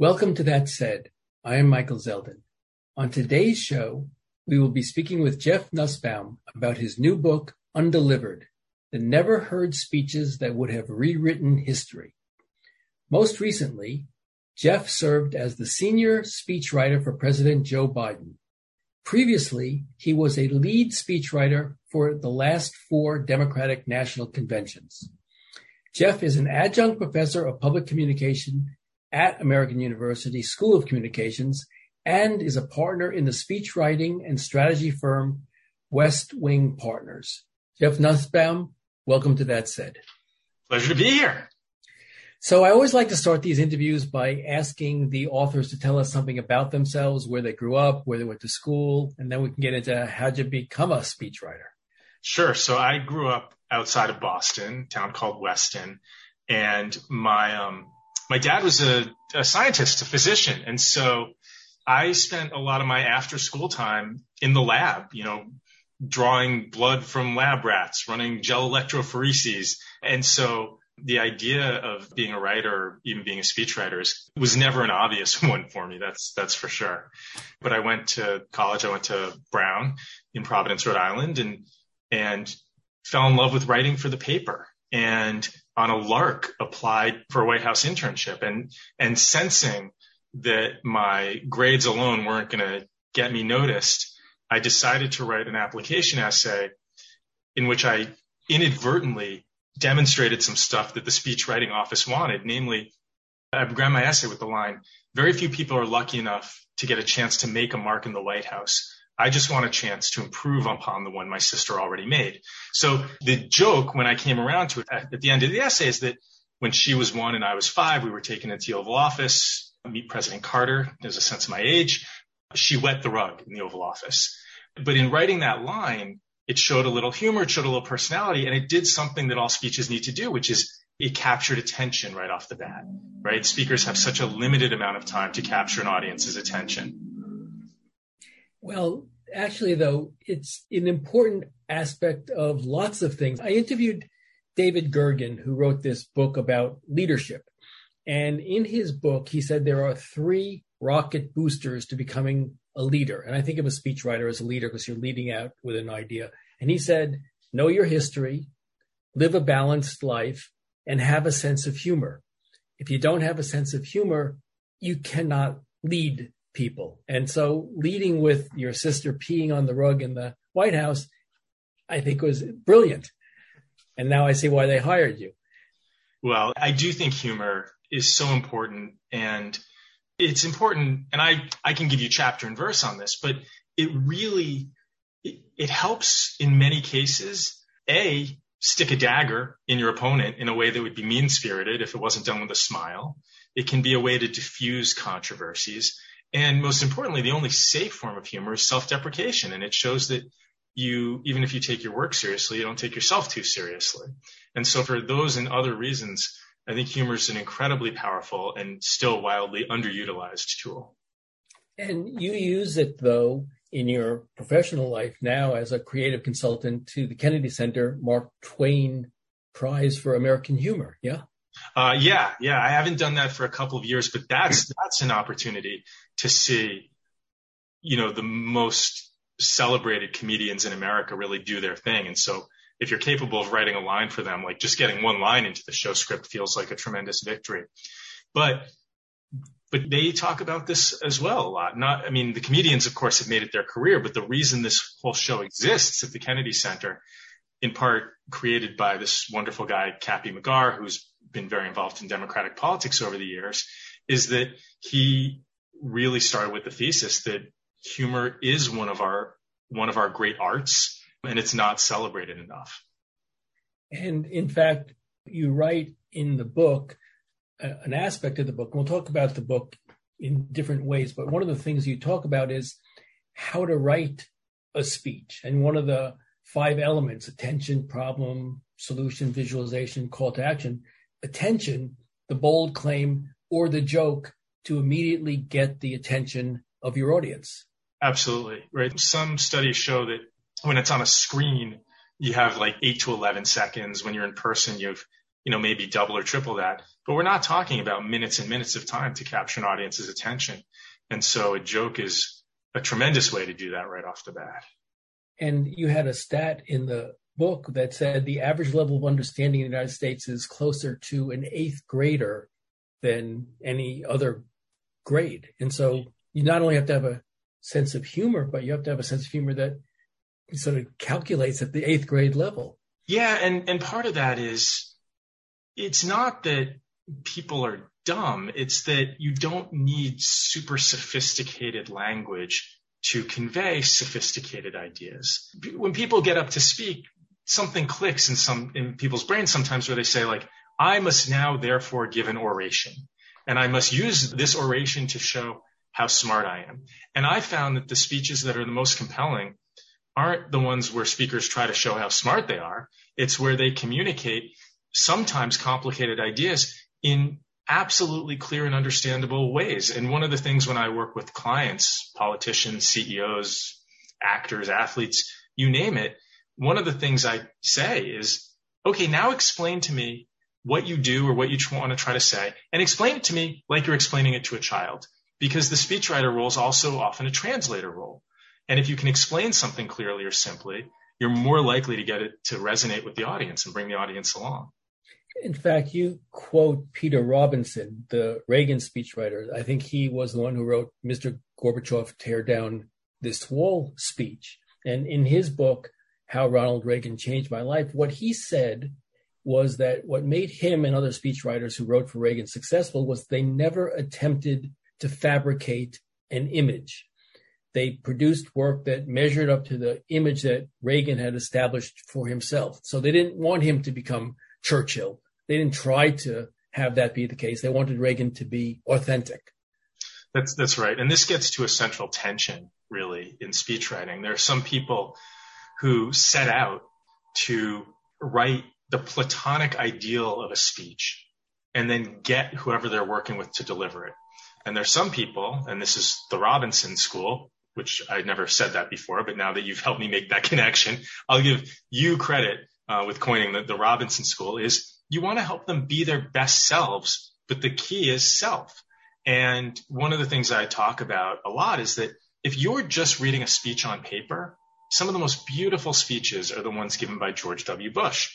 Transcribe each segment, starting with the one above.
Welcome to That Said. I am Michael Zeldin. On today's show, we will be speaking with Jeff Nussbaum about his new book, Undelivered The Never Heard Speeches That Would Have Rewritten History. Most recently, Jeff served as the senior speechwriter for President Joe Biden. Previously, he was a lead speechwriter for the last four Democratic National Conventions. Jeff is an adjunct professor of public communication at American University School of Communications and is a partner in the speechwriting and strategy firm West Wing Partners. Jeff Nussbaum, welcome to That Said. Pleasure to be here. So I always like to start these interviews by asking the authors to tell us something about themselves, where they grew up, where they went to school, and then we can get into how'd you become a speechwriter. Sure. So I grew up outside of Boston, town called Weston, and my um, my dad was a, a scientist, a physician. And so I spent a lot of my after school time in the lab, you know, drawing blood from lab rats, running gel electrophoreses. And so the idea of being a writer even being a speechwriter was never an obvious one for me. That's, that's for sure. But I went to college. I went to Brown in Providence, Rhode Island and, and fell in love with writing for the paper. And on a lark applied for a White House internship and, and sensing that my grades alone weren't going to get me noticed, I decided to write an application essay in which I inadvertently demonstrated some stuff that the speech writing office wanted. Namely, I began my essay with the line, very few people are lucky enough to get a chance to make a mark in the White House. I just want a chance to improve upon the one my sister already made. So the joke when I came around to it at, the end of the essay is that when she was one and I was five, we were taken into the Oval Office, meet President Carter. There's a sense of my age. She wet the rug in the Oval Office. But in writing that line, it showed a little humor, it showed a little personality, and it did something that all speeches need to do, which is it captured attention right off the bat, right? Speakers have such a limited amount of time to capture an audience's attention. Well, actually, though, it's an important aspect of lots of things. I interviewed David Gergen, who wrote this book about leadership. And in his book, he said there are three rocket boosters to becoming a leader. And I think of a speechwriter as a leader because you're leading out with an idea. And he said, know your history, live a balanced life, and have a sense of humor. If you don't have a sense of humor, you cannot lead people. And so leading with your sister peeing on the rug in the White House, I think was brilliant. And now I see why they hired you. Well, I do think humor is so important and it's important. And I, I can give you chapter and verse on this, but it really, it, it helps in many cases. A, stick a dagger in your opponent in a way that would be mean spirited if it wasn't done with a smile. It can be a way to diffuse controversies. And most importantly, the only safe form of humor is self-deprecation. And it shows that you, even if you take your work seriously, you don't take yourself too seriously. And so for those and other reasons, I think humor is an incredibly powerful and still wildly underutilized tool. And you use it though in your professional life now as a creative consultant to the Kennedy Center Mark Twain Prize for American Humor. Yeah. Uh, yeah, yeah. I haven't done that for a couple of years, but that's that's an opportunity to see, you know, the most celebrated comedians in America really do their thing. And so if you're capable of writing a line for them, like just getting one line into the show script feels like a tremendous victory. But but they talk about this as well a lot. Not, I mean, the comedians, of course, have made it their career, but the reason this whole show exists at the Kennedy Center, in part created by this wonderful guy, Cappy McGarr, who's been very involved in Democratic politics over the years, is that he really started with the thesis that humor is one of our one of our great arts and it's not celebrated enough. And in fact, you write in the book uh, an aspect of the book. We'll talk about the book in different ways, but one of the things you talk about is how to write a speech. And one of the five elements attention, problem, solution, visualization, call to action attention, the bold claim, or the joke to immediately get the attention of your audience. Absolutely. Right. Some studies show that when it's on a screen, you have like eight to 11 seconds. When you're in person, you have you know, maybe double or triple that. But we're not talking about minutes and minutes of time to capture an audience's attention. And so a joke is a tremendous way to do that right off the bat. And you had a stat in the book that said the average level of understanding in the United States is closer to an eighth grader than any other grade. And so you not only have to have a sense of humor, but you have to have a sense of humor that sort of calculates at the eighth grade level. Yeah, and and part of that is it's not that people are dumb, it's that you don't need super sophisticated language to convey sophisticated ideas. When people get up to speak, something clicks in some in people's brains sometimes where they say like I must now therefore give an oration and I must use this oration to show how smart I am. And I found that the speeches that are the most compelling aren't the ones where speakers try to show how smart they are. It's where they communicate sometimes complicated ideas in absolutely clear and understandable ways. And one of the things when I work with clients, politicians, CEOs, actors, athletes, you name it, one of the things I say is, okay, now explain to me what you do or what you want to try to say and explain it to me like you're explaining it to a child because the speechwriter role is also often a translator role. And if you can explain something clearly or simply, you're more likely to get it to resonate with the audience and bring the audience along. In fact, you quote Peter Robinson, the Reagan speechwriter. I think he was the one who wrote Mr. Gorbachev Tear Down This Wall speech. And in his book, How Ronald Reagan Changed My Life, what he said was that what made him and other speechwriters who wrote for Reagan successful was they never attempted to fabricate an image. They produced work that measured up to the image that Reagan had established for himself. So they didn't want him to become Churchill. They didn't try to have that be the case. They wanted Reagan to be authentic. That's that's right. And this gets to a central tension really in speech writing. There are some people who set out to write the platonic ideal of a speech and then get whoever they're working with to deliver it. And there's some people, and this is the Robinson school, which I never said that before, but now that you've helped me make that connection, I'll give you credit uh, with coining the, the Robinson school is you want to help them be their best selves, but the key is self. And one of the things I talk about a lot is that if you're just reading a speech on paper, some of the most beautiful speeches are the ones given by George W. Bush.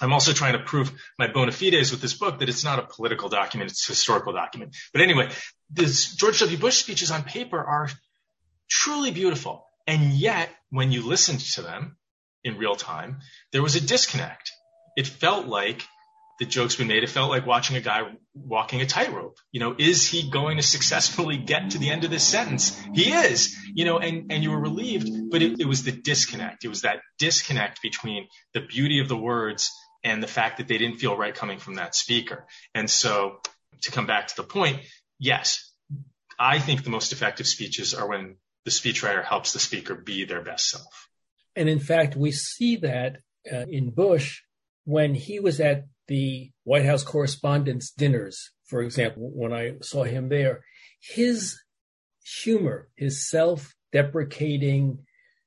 I'm also trying to prove my bona fides with this book that it's not a political document, it's a historical document. But anyway, this George W. Bush speeches on paper are truly beautiful. And yet, when you listened to them in real time, there was a disconnect. It felt like the joke's been made. It felt like watching a guy walking a tightrope. You know, is he going to successfully get to the end of this sentence? He is, you know, and, and you were relieved, but it, it was the disconnect. It was that disconnect between the beauty of the words and the fact that they didn't feel right coming from that speaker. And so to come back to the point, yes, I think the most effective speeches are when the speechwriter helps the speaker be their best self. And in fact, we see that uh, in Bush when he was at the White House Correspondents' Dinners, for example, when I saw him there, his humor, his self deprecating,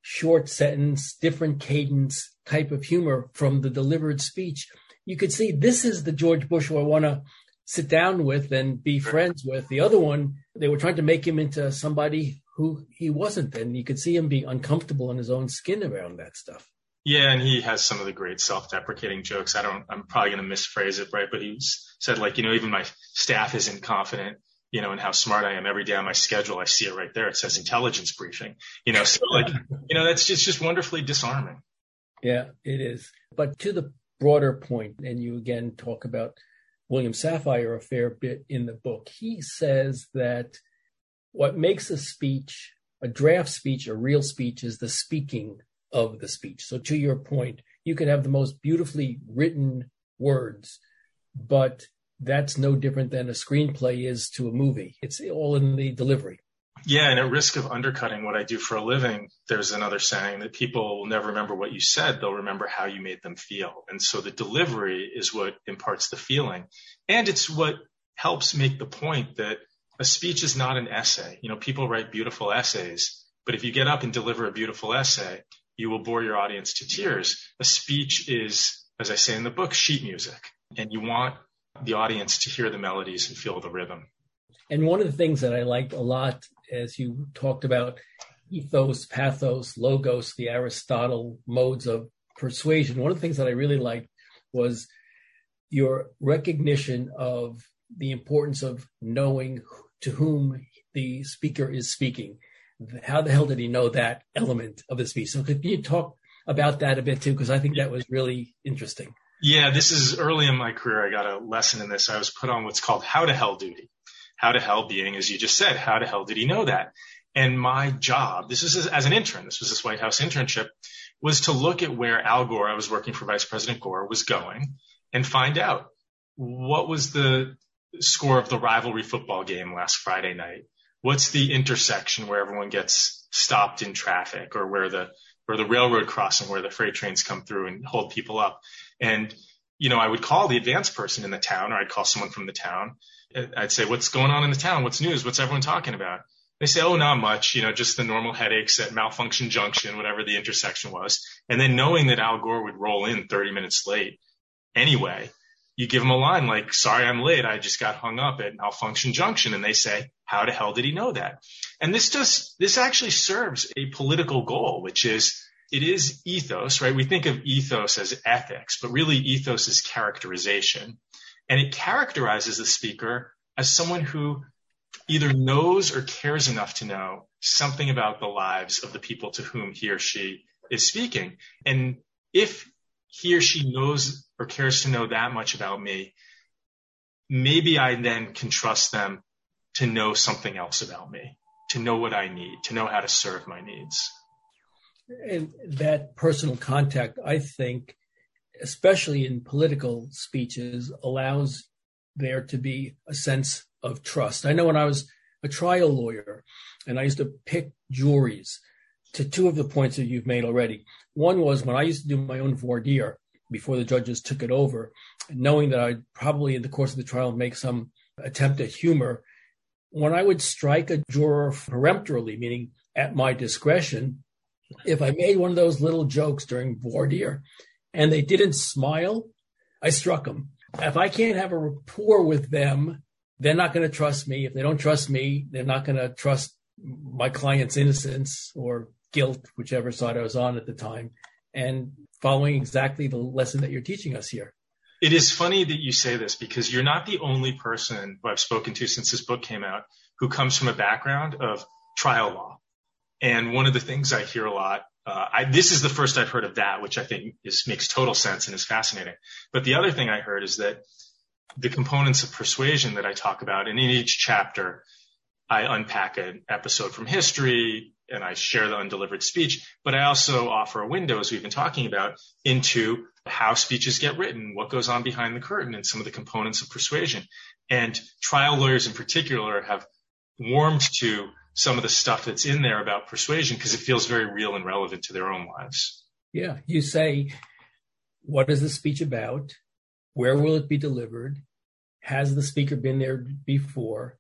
short sentence, different cadence type of humor from the delivered speech, you could see this is the George Bush who I want to sit down with and be friends with. The other one, they were trying to make him into somebody who he wasn't. And you could see him being uncomfortable in his own skin around that stuff. Yeah, and he has some of the great self-deprecating jokes. I don't, I'm probably going to misphrase it, right? But he said like, you know, even my staff isn't confident you know, in how smart I am every day on my schedule. I see it right there. It says intelligence briefing, you know, so like, you know, that's just, just wonderfully disarming. Yeah, it is. But to the broader point, and you again talk about William Safire a fair bit in the book, he says that what makes a speech, a draft speech, a real speech is the speaking of the speech. So to your point, you can have the most beautifully written words, but that's no different than a screenplay is to a movie. It's all in the delivery. Yeah, and at risk of undercutting what I do for a living, there's another saying that people will never remember what you said, they'll remember how you made them feel. And so the delivery is what imparts the feeling. And it's what helps make the point that a speech is not an essay. You know, people write beautiful essays, but if you get up and deliver a beautiful essay, you will bore your audience to tears. A speech is, as I say in the book, sheet music and you want the audience to hear the melodies and feel the rhythm. And one of the things that I liked a lot as you talked about ethos, pathos, logos, the Aristotle modes of persuasion, one of the things that I really liked was your recognition of the importance of knowing to whom the speaker is speaking. How the hell did he know that element of the speech? So could you talk about that a bit too? Because I think that was really interesting. Yeah, this is early in my career. I got a lesson in this. I was put on what's called how to hell duty. How to hell being, as you just said, how to hell did he know that? And my job, this was as an intern, this was this White House internship, was to look at where Al Gore, I was working for Vice President Gore, was going and find out what was the score of the rivalry football game last Friday night? What's the intersection where everyone gets stopped in traffic or where the or the railroad crossing where the freight trains come through and hold people up? And you know, I would call the advanced person in the town or I'd call someone from the town. I'd say, what's going on in the town? What's news? What's everyone talking about? They say, oh, not much, you know, just the normal headaches at Malfunction Junction, whatever the intersection was. And then knowing that Al Gore would roll in 30 minutes late anyway, you give them a line like, sorry, I'm late. I just got hung up at Malfunction Junction. And they say, how the hell did he know that? And this just, this actually serves a political goal, which is it is ethos, right? We think of ethos as ethics, but really ethos is characterization. And it characterizes the speaker as someone who either knows or cares enough to know something about the lives of the people to whom he or she is speaking. And if he or she knows or cares to know that much about me, maybe I then can trust them to know something else about me, to know what I need, to know how to serve my needs. And that personal contact, I think, especially in political speeches, allows there to be a sense of trust. I know when I was a trial lawyer and I used to pick juries to two of the points that you've made already. One was when I used to do my own voir dire, before the judges took it over, knowing that I'd probably in the course of the trial make some attempt at humor. When I would strike a juror peremptorily, meaning at my discretion, if I made one of those little jokes during voir dire and they didn't smile, I struck them. If I can't have a rapport with them, they're not going to trust me. If they don't trust me, they're not going to trust my client's innocence or guilt, whichever side I was on at the time. And following exactly the lesson that you're teaching us here. It is funny that you say this because you're not the only person who I've spoken to since this book came out who comes from a background of trial law. And one of the things I hear a lot, uh, I, this is the first I've heard of that, which I think is, makes total sense and is fascinating. But the other thing I heard is that the components of persuasion that I talk about, and in each chapter, I unpack an episode from history, and I share the undelivered speech, but I also offer a window, as we've been talking about, into how speeches get written, what goes on behind the curtain, and some of the components of persuasion. And trial lawyers in particular have warmed to some of the stuff that's in there about persuasion because it feels very real and relevant to their own lives. Yeah. You say, what is the speech about? Where will it be delivered? Has the speaker been there before?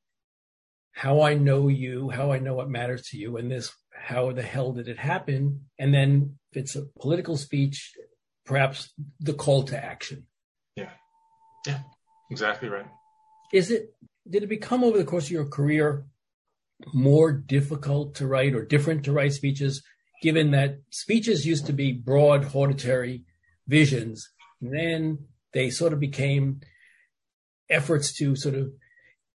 How I know you, how I know what matters to you, and this, how the hell did it happen? And then if it's a political speech, perhaps the call to action. Yeah. Yeah. Exactly right. Is it, did it become over the course of your career more difficult to write or different to write speeches, given that speeches used to be broad, auditory visions, and then they sort of became efforts to sort of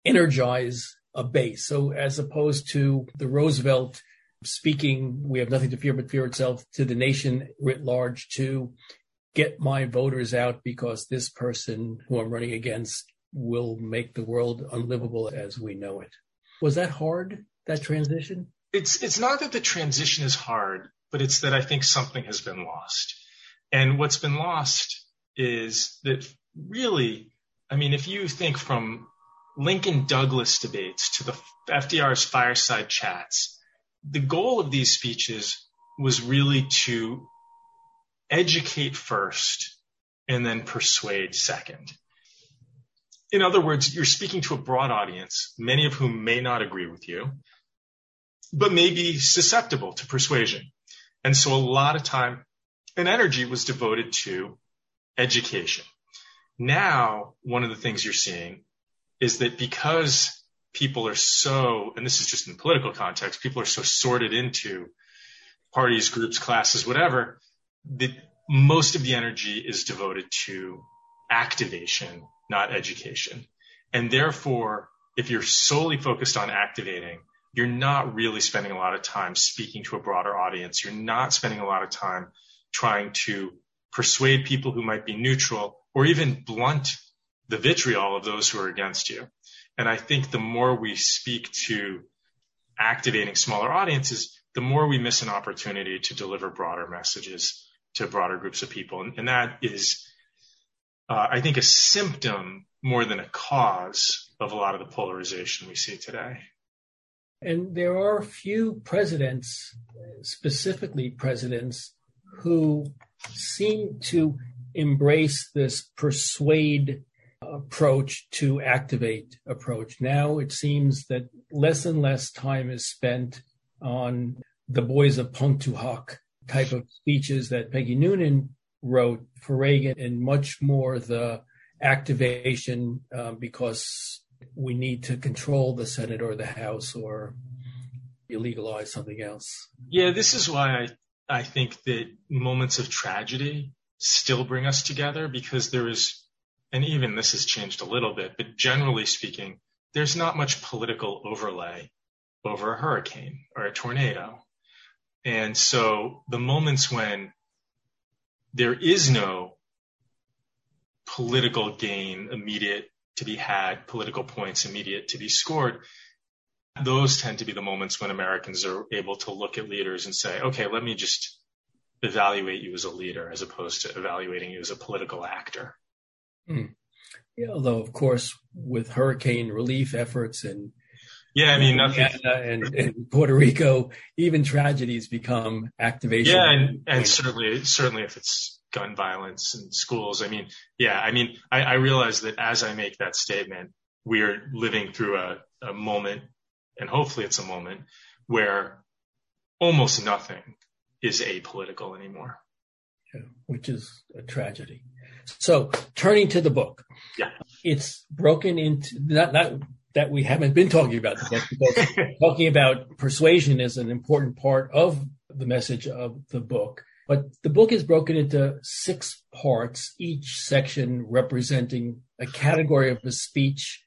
energize a base. So as opposed to the Roosevelt speaking, we have nothing to fear but fear itself to the nation writ large to get my voters out because this person who I'm running against will make the world unlivable as we know it. Was that hard, that transition? It's, it's not that the transition is hard, but it's that I think something has been lost. And what's been lost is that really, I mean, if you think from Lincoln Douglas debates to the FDR's fireside chats, the goal of these speeches was really to educate first and then persuade second. In other words, you're speaking to a broad audience, many of whom may not agree with you, but may be susceptible to persuasion. And so a lot of time and energy was devoted to education. Now, one of the things you're seeing is that because people are so, and this is just in the political context, people are so sorted into parties, groups, classes, whatever, that most of the energy is devoted to activation, not education. And therefore, if you're solely focused on activating, you're not really spending a lot of time speaking to a broader audience. You're not spending a lot of time trying to persuade people who might be neutral or even blunt the vitriol of those who are against you. And I think the more we speak to activating smaller audiences, the more we miss an opportunity to deliver broader messages to broader groups of people. And, and that is, uh, I think, a symptom more than a cause of a lot of the polarization we see today. And there are few presidents, specifically presidents, who seem to embrace this persuade approach to activate approach. Now it seems that less and less time is spent on the boys of Pointe du Hoc type of speeches that Peggy Noonan wrote for Reagan and much more the activation um, because we need to control the Senate or the House or illegalize something else. Yeah, this is why I, I think that moments of tragedy still bring us together because there is, and even this has changed a little bit, but generally speaking, there's not much political overlay over a hurricane or a tornado. And so the moments when there is no political gain immediate to be had, political points immediate to be scored, those tend to be the moments when Americans are able to look at leaders and say, okay, let me just evaluate you as a leader as opposed to evaluating you as a political actor. Hmm. Yeah, although, of course, with hurricane relief efforts and yeah, I mean, nothing. And, and, Puerto Rico, even tragedies become activation. Yeah, and, and certainly, certainly if it's gun violence in schools, I mean, yeah, I mean, I, I realize that as I make that statement, we are living through a, a moment, and hopefully it's a moment where almost nothing is apolitical anymore. Yeah, which is a tragedy. So turning to the book, yeah, it's broken into not not that we haven't been talking about the book because talking about persuasion is an important part of the message of the book. But the book is broken into six parts, each section representing a category of a speech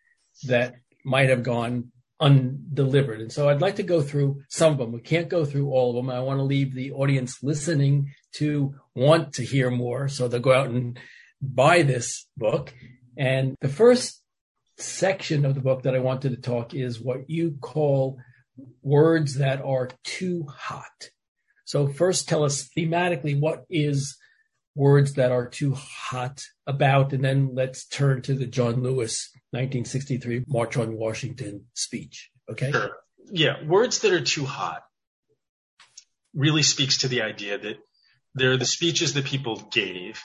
that might have gone undelivered. And so I'd like to go through some of them. We can't go through all of them. I want to leave the audience listening to want to hear more. So they'll go out and buy this book. And the first section of the book that I wanted to talk is what you call words that are too hot. So first tell us thematically what is words that are too hot about, and then let's turn to the John Lewis 1963 March on Washington speech. Okay. Sure. Yeah. Words that are too hot really speaks to the idea that they're the speeches that people gave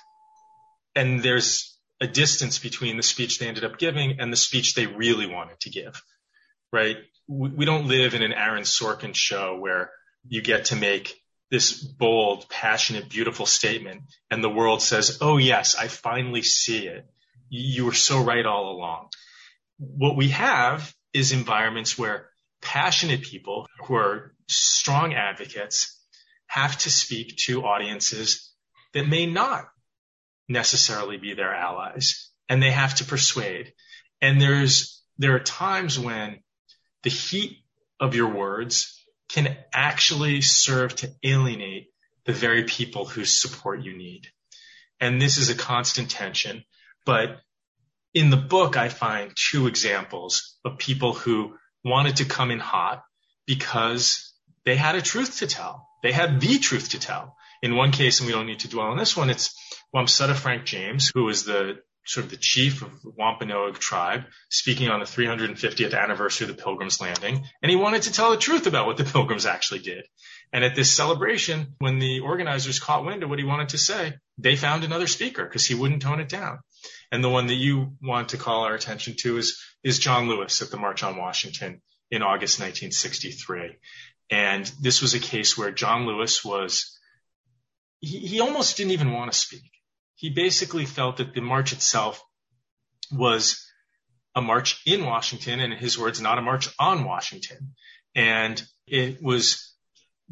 and there's a distance between the speech they ended up giving and the speech they really wanted to give, right? We don't live in an Aaron Sorkin show where you get to make this bold, passionate, beautiful statement and the world says, Oh yes, I finally see it. You were so right all along. What we have is environments where passionate people who are strong advocates have to speak to audiences that may not necessarily be their allies and they have to persuade. And there's, there are times when the heat of your words can actually serve to alienate the very people whose support you need. And this is a constant tension. But in the book, I find two examples of people who wanted to come in hot because they had a truth to tell. They had the truth to tell. In one case, and we don't need to dwell on this one, it's Wamsutta Frank James, who is the sort of the chief of the Wampanoag tribe, speaking on the 350th anniversary of the Pilgrims Landing, and he wanted to tell the truth about what the Pilgrims actually did. And at this celebration, when the organizers caught wind of what he wanted to say, they found another speaker because he wouldn't tone it down. And the one that you want to call our attention to is, is John Lewis at the March on Washington in August 1963. And this was a case where John Lewis was, he, he almost didn't even want to speak he basically felt that the march itself was a march in Washington, and in his words, not a march on Washington. And it was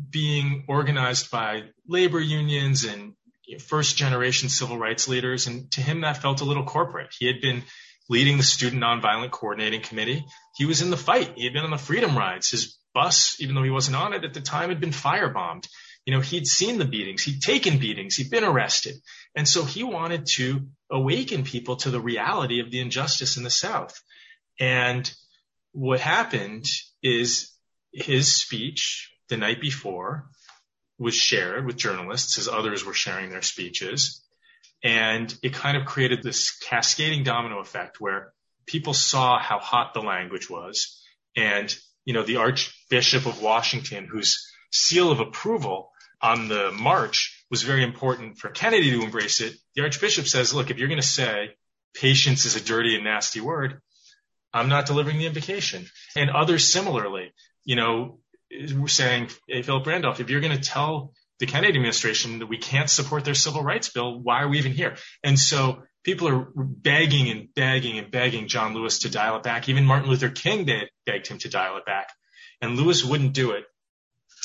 being organized by labor unions and first generation civil rights leaders. And to him, that felt a little corporate. He had been leading the Student Nonviolent Coordinating Committee. He was in the fight. He had been on the freedom rides. His bus, even though he wasn't on it at the time, had been firebombed. You know, he'd seen the beatings. He'd taken beatings. He'd been arrested. And so he wanted to awaken people to the reality of the injustice in the South. And what happened is his speech the night before was shared with journalists as others were sharing their speeches. And it kind of created this cascading domino effect where people saw how hot the language was. And, you know, the Archbishop of Washington, whose seal of approval on the march was very important for Kennedy to embrace it. The Archbishop says, look, if you're going to say patience is a dirty and nasty word, I'm not delivering the invocation. And others similarly, you know, we're saying, hey, Philip Randolph, if you're going to tell the Kennedy administration that we can't support their civil rights bill, why are we even here? And so people are begging and begging and begging John Lewis to dial it back. Even Martin Luther King begged him to dial it back. And Lewis wouldn't do it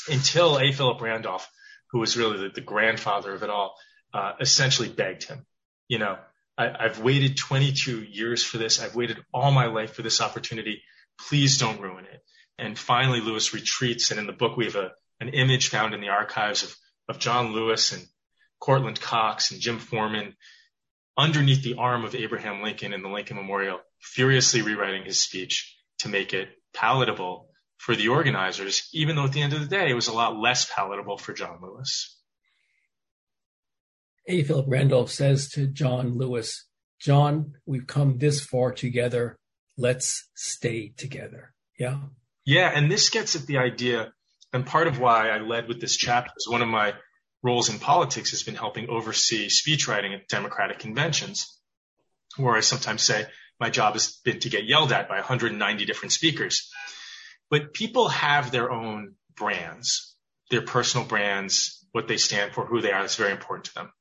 until A. Philip Randolph, who was really the, the grandfather of it all, uh, essentially begged him. You know, I, I've waited 22 years for this. I've waited all my life for this opportunity. Please don't ruin it. And finally, Lewis retreats. And in the book, we have a, an image found in the archives of, of John Lewis and Courtland Cox and Jim Forman underneath the arm of Abraham Lincoln in the Lincoln Memorial, furiously rewriting his speech to make it palatable for the organizers, even though at the end of the day, it was a lot less palatable for John Lewis. A. Philip Randolph says to John Lewis, John, we've come this far together. Let's stay together. Yeah. Yeah. And this gets at the idea. And part of why I led with this chapter is one of my roles in politics has been helping oversee speech writing at Democratic conventions, where I sometimes say my job has been to get yelled at by 190 different speakers. But people have their own brands, their personal brands, what they stand for, who they are. That's very important to them.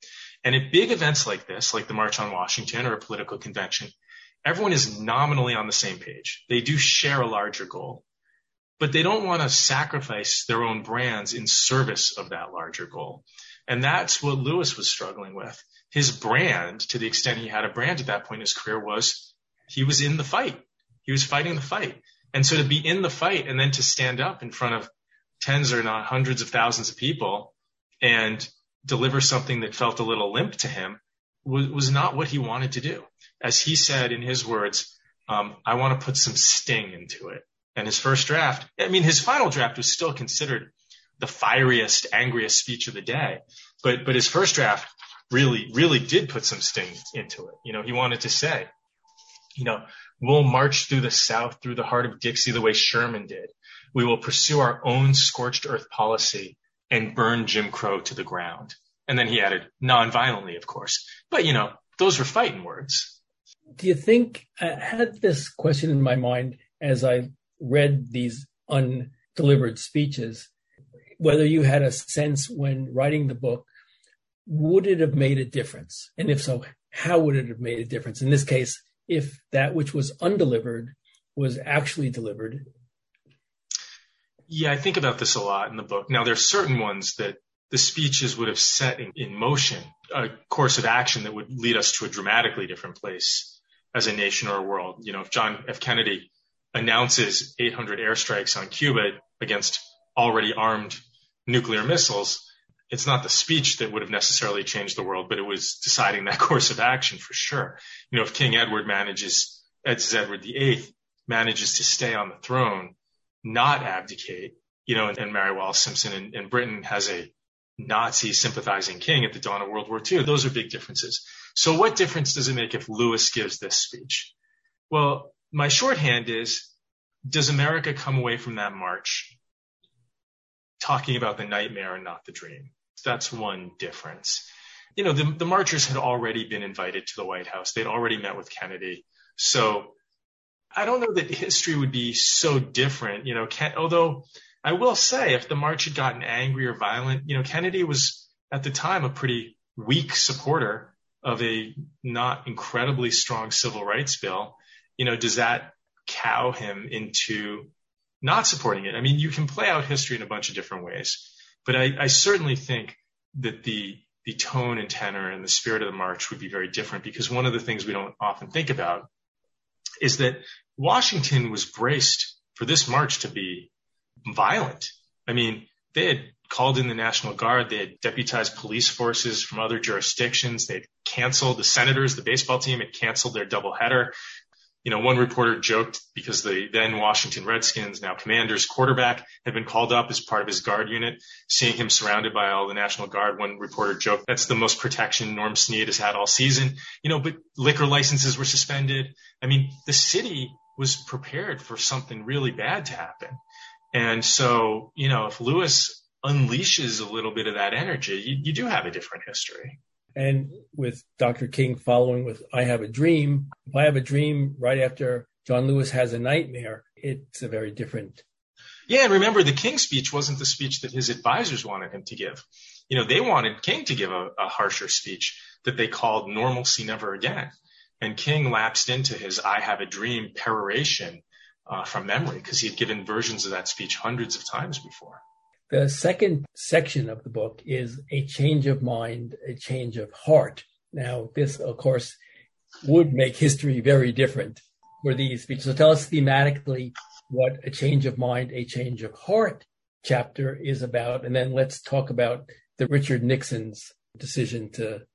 And at big events like this, like the March on Washington or a political convention, everyone is nominally on the same page. They do share a larger goal, but they don't want to sacrifice their own brands in service of that larger goal. And that's what Lewis was struggling with. His brand, to the extent he had a brand at that point in his career, was he was in the fight. He was fighting the fight. And so to be in the fight and then to stand up in front of tens or not hundreds of thousands of people and deliver something that felt a little limp to him was, was not what he wanted to do. As he said in his words, um, I want to put some sting into it. And his first draft, I mean, his final draft was still considered the fieriest, angriest speech of the day. But, but his first draft really, really did put some sting into it. You know, he wanted to say, you know, we'll march through the South, through the heart of Dixie the way Sherman did. We will pursue our own scorched earth policy and burn Jim Crow to the ground. And then he added non-violently, of course. But you know, those were fighting words. Do you think I had this question in my mind as I read these undelivered speeches, whether you had a sense when writing the book, would it have made a difference? And if so, how would it have made a difference? In this case, if that which was undelivered was actually delivered yeah, I think about this a lot in the book. Now, there are certain ones that the speeches would have set in, in, motion a course of action that would lead us to a dramatically different place as a nation or a world. You know, if John F. Kennedy announces 800 airstrikes on Cuba against already armed nuclear missiles, it's not the speech that would have necessarily changed the world, but it was deciding that course of action for sure. You know, if King Edward manages, as Edward VIII manages to stay on the throne, not abdicate, you know, and, and Mary Wallis Simpson in Britain has a Nazi sympathizing king at the dawn of World War II. Those are big differences. So what difference does it make if Lewis gives this speech? Well, my shorthand is, does America come away from that march talking about the nightmare and not the dream? That's one difference. You know, the, the marchers had already been invited to the White House. They'd already met with Kennedy. So I don't know that history would be so different, you know, Ken, although I will say if the march had gotten angry or violent, you know, Kennedy was at the time a pretty weak supporter of a not incredibly strong civil rights bill, you know, does that cow him into not supporting it? I mean, you can play out history in a bunch of different ways, but I, I certainly think that the the tone and tenor and the spirit of the march would be very different because one of the things we don't often think about is that Washington was braced for this march to be violent. I mean, they had called in the National Guard. They had deputized police forces from other jurisdictions. They'd canceled the Senators, the baseball team had canceled their doubleheader you know, one reporter joked because the then Washington Redskins, now Commanders quarterback had been called up as part of his guard unit. Seeing him surrounded by all the National Guard, one reporter joked that's the most protection Norm Snead has had all season. You know, but liquor licenses were suspended. I mean, the city was prepared for something really bad to happen. And so, you know, if Lewis unleashes a little bit of that energy, you, you do have a different history. And with Dr. King following with I Have a Dream, if I have a dream right after John Lewis has a nightmare, it's a very different. Yeah, and remember the King speech wasn't the speech that his advisors wanted him to give. You know, they wanted King to give a, a harsher speech that they called Normalcy Never Again. And King lapsed into his I Have a Dream peroration uh, from memory because he had given versions of that speech hundreds of times before. The second section of the book is a change of mind, a change of heart. Now, this, of course, would make history very different for these. So tell us thematically what a change of mind, a change of heart chapter is about. And then let's talk about the Richard Nixon's decision to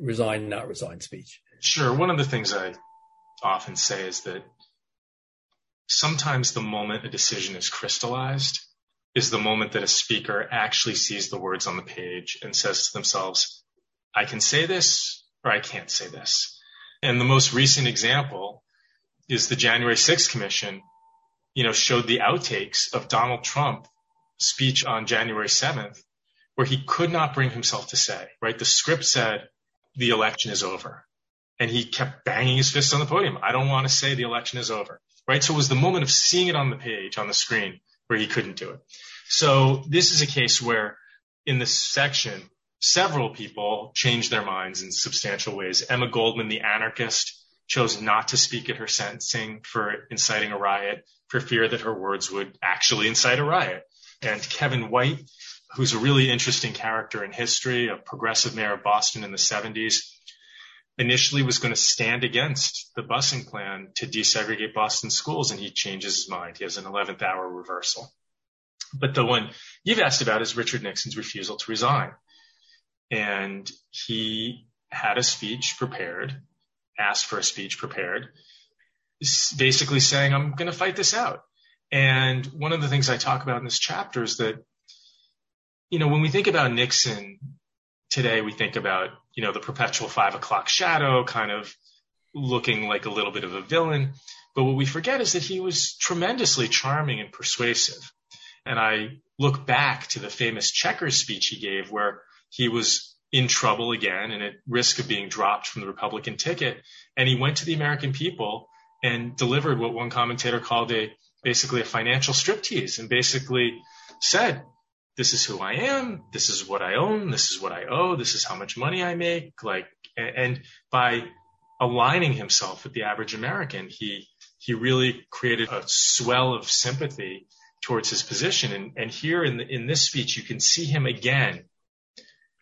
resign, not resign speech. Sure. One of the things I often say is that sometimes the moment a decision is crystallized is the moment that a speaker actually sees the words on the page and says to themselves, I can say this or I can't say this. And the most recent example is the January 6th commission, you know, showed the outtakes of Donald Trump speech on January 7th, where he could not bring himself to say, right? The script said the election is over. And he kept banging his fist on the podium. I don't want to say the election is over, right? So it was the moment of seeing it on the page, on the screen, where he couldn't do it. So this is a case where in this section, several people changed their minds in substantial ways. Emma Goldman, the anarchist, chose not to speak at her sentencing for inciting a riot for fear that her words would actually incite a riot. And Kevin White, who's a really interesting character in history, a progressive mayor of Boston in the 70s, initially was going to stand against the busing plan to desegregate Boston schools, and he changes his mind. He has an 11th hour reversal. But the one you've asked about is Richard Nixon's refusal to resign. And he had a speech prepared, asked for a speech prepared, basically saying, I'm going to fight this out. And one of the things I talk about in this chapter is that, you know, when we think about Nixon today, we think about, you know, the perpetual five o'clock shadow kind of looking like a little bit of a villain. But what we forget is that he was tremendously charming and persuasive. And I look back to the famous Checkers speech he gave where he was in trouble again and at risk of being dropped from the Republican ticket. And he went to the American people and delivered what one commentator called a basically a financial striptease and basically said, this is who I am. This is what I own. This is what I owe. This is how much money I make. Like, and by aligning himself with the average American, he, he really created a swell of sympathy towards his position. And, and here in, the, in this speech, you can see him again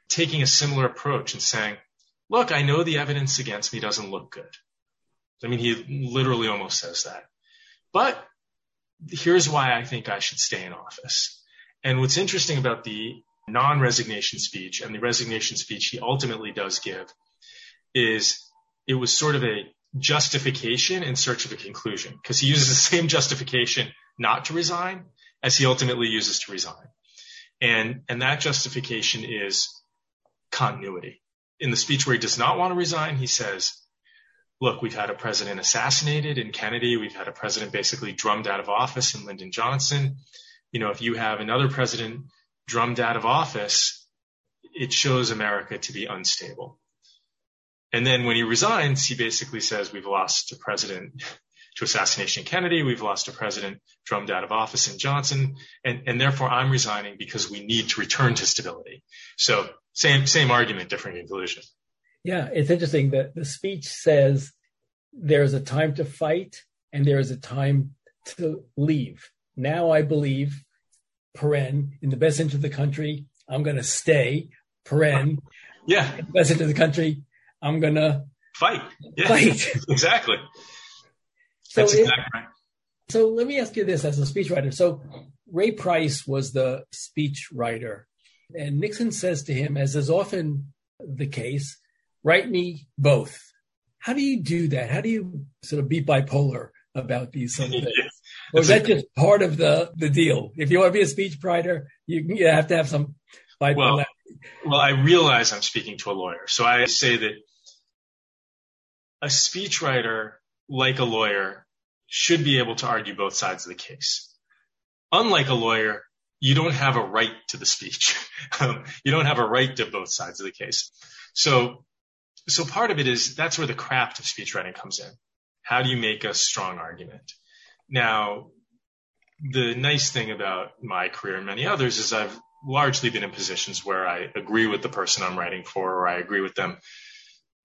taking a similar approach and saying, look, I know the evidence against me doesn't look good. I mean, he literally almost says that. But here's why I think I should stay in office. And what's interesting about the non-resignation speech and the resignation speech he ultimately does give is it was sort of a justification in search of a conclusion because he uses the same justification not to resign as he ultimately uses to resign. And, and that justification is continuity. In the speech where he does not want to resign, he says, look, we've had a president assassinated in Kennedy. We've had a president basically drummed out of office in Lyndon Johnson. You know, if you have another president drummed out of office, it shows America to be unstable. And then when he resigns, he basically says, we've lost a president to assassination Kennedy. We've lost a president drummed out of office in Johnson. And, and therefore I'm resigning because we need to return to stability. So same, same argument, different conclusion. Yeah, it's interesting that the speech says there's a time to fight and there is a time to leave. Now I believe, paren, in the best interest of the country, I'm going to stay, paren. Yeah. In the best interest of the country, I'm going to fight. Yeah. Fight. exactly. So That's exactly right. So let me ask you this as a speechwriter. So Ray Price was the speechwriter, and Nixon says to him, as is often the case, write me both. How do you do that? How do you sort of be bipolar about these sort of things? Or is that just part of the, the deal? If you want to be a speechwriter, you, you have to have some. Well, well, I realize I'm speaking to a lawyer. So I say that a speechwriter, like a lawyer, should be able to argue both sides of the case. Unlike a lawyer, you don't have a right to the speech. You don't have a right to both sides of the case. So, so part of it is that's where the craft of speech writing comes in. How do you make a strong argument? Now, the nice thing about my career and many others is I've largely been in positions where I agree with the person I'm writing for, or I agree with them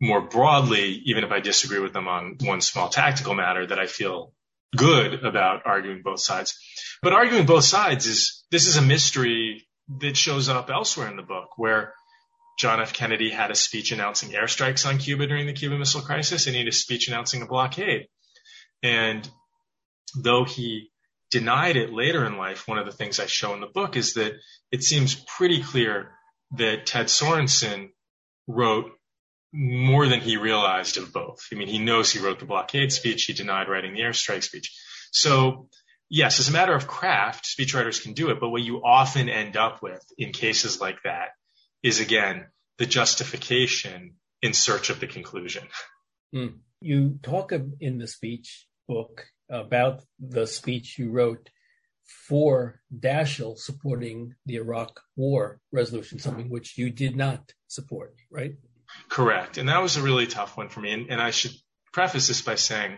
more broadly, even if I disagree with them on one small tactical matter that I feel good about arguing both sides. But arguing both sides is, this is a mystery that shows up elsewhere in the book where John F. Kennedy had a speech announcing airstrikes on Cuba during the Cuban Missile Crisis and he had a speech announcing a blockade. And though he denied it later in life, one of the things I show in the book is that it seems pretty clear that Ted Sorensen wrote more than he realized of both. I mean, he knows he wrote the blockade speech. He denied writing the airstrike speech. So yes, as a matter of craft, speechwriters can do it. But what you often end up with in cases like that is again, the justification in search of the conclusion. Mm. You talk in the speech book about the speech you wrote for Daschle supporting the Iraq war resolution, something which you did not support, right? Correct. And that was a really tough one for me. And, and I should preface this by saying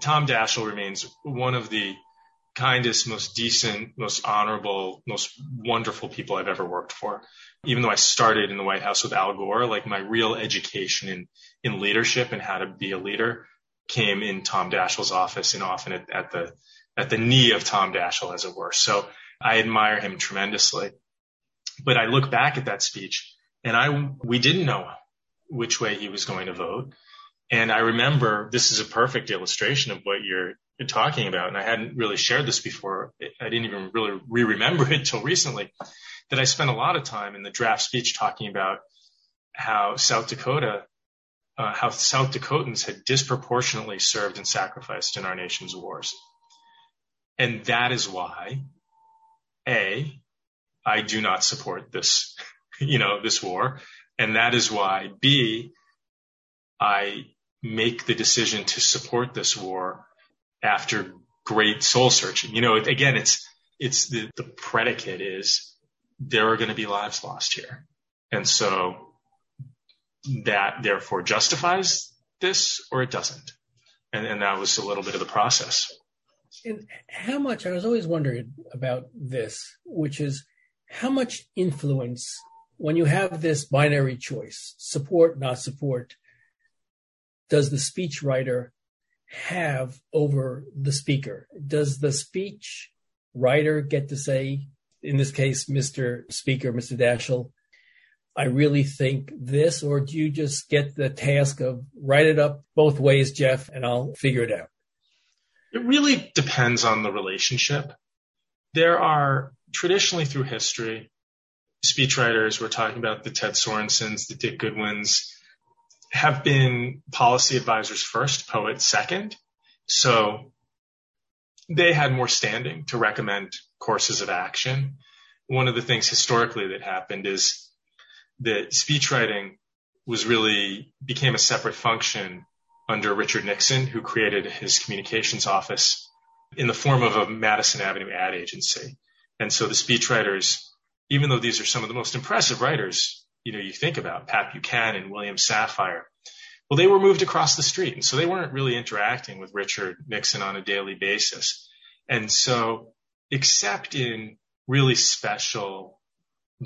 Tom Daschle remains one of the kindest, most decent, most honorable, most wonderful people I've ever worked for. Even though I started in the White House with Al Gore, like my real education in, in leadership and how to be a leader came in Tom Daschle's office and often at, at the, at the knee of Tom Daschle, as it were. So I admire him tremendously. But I look back at that speech and I, we didn't know which way he was going to vote. And I remember this is a perfect illustration of what you're, talking about. And I hadn't really shared this before. I didn't even really re-remember it until recently that I spent a lot of time in the draft speech talking about how South Dakota, uh, how South Dakotans had disproportionately served and sacrificed in our nation's wars. And that is why, A, I do not support this you know, this war. And that is why B, I make the decision to support this war after great soul searching. You know, again, it's, it's the, the predicate is there are going to be lives lost here. And so that therefore justifies this or it doesn't. And, and that was a little bit of the process. And how much, I was always wondering about this, which is how much influence when you have this binary choice, support, not support, does the speechwriter have over the speaker? Does the speech writer get to say, in this case, Mr. Speaker, Mr. Daschle, I really think this, or do you just get the task of write it up both ways, Jeff, and I'll figure it out? It really depends on the relationship. There are traditionally through history, speechwriters, we're talking about the Ted Sorensens, the Dick Goodwins, have been policy advisors first, poets second. So they had more standing to recommend courses of action. One of the things historically that happened is that speechwriting was really became a separate function under Richard Nixon, who created his communications office in the form of a Madison Avenue ad agency. And so the speechwriters even though these are some of the most impressive writers, you know, you think about Pat Buchanan, William Safire. Well, they were moved across the street. And so they weren't really interacting with Richard Nixon on a daily basis. And so except in really special,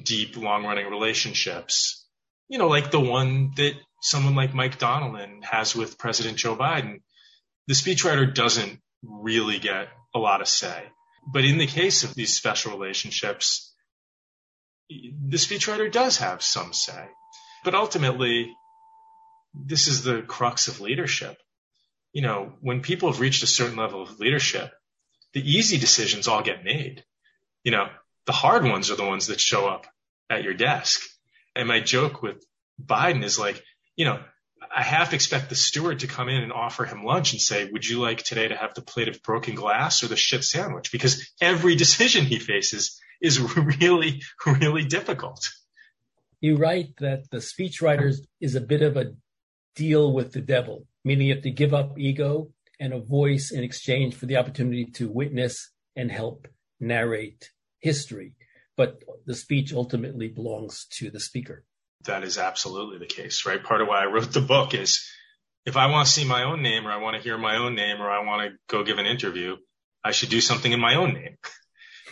deep, long running relationships, you know, like the one that someone like Mike Donilon has with President Joe Biden, the speechwriter doesn't really get a lot of say. But in the case of these special relationships, the speechwriter does have some say. But ultimately, this is the crux of leadership. You know, when people have reached a certain level of leadership, the easy decisions all get made. You know, the hard ones are the ones that show up at your desk. And my joke with Biden is like, you know, I half expect the steward to come in and offer him lunch and say, would you like today to have the plate of broken glass or the shit sandwich? Because every decision he faces is really, really difficult. You write that the speechwriter is a bit of a deal with the devil, meaning you have to give up ego and a voice in exchange for the opportunity to witness and help narrate history. But the speech ultimately belongs to the speaker that is absolutely the case, right? Part of why I wrote the book is if I want to see my own name or I want to hear my own name or I want to go give an interview, I should do something in my own name.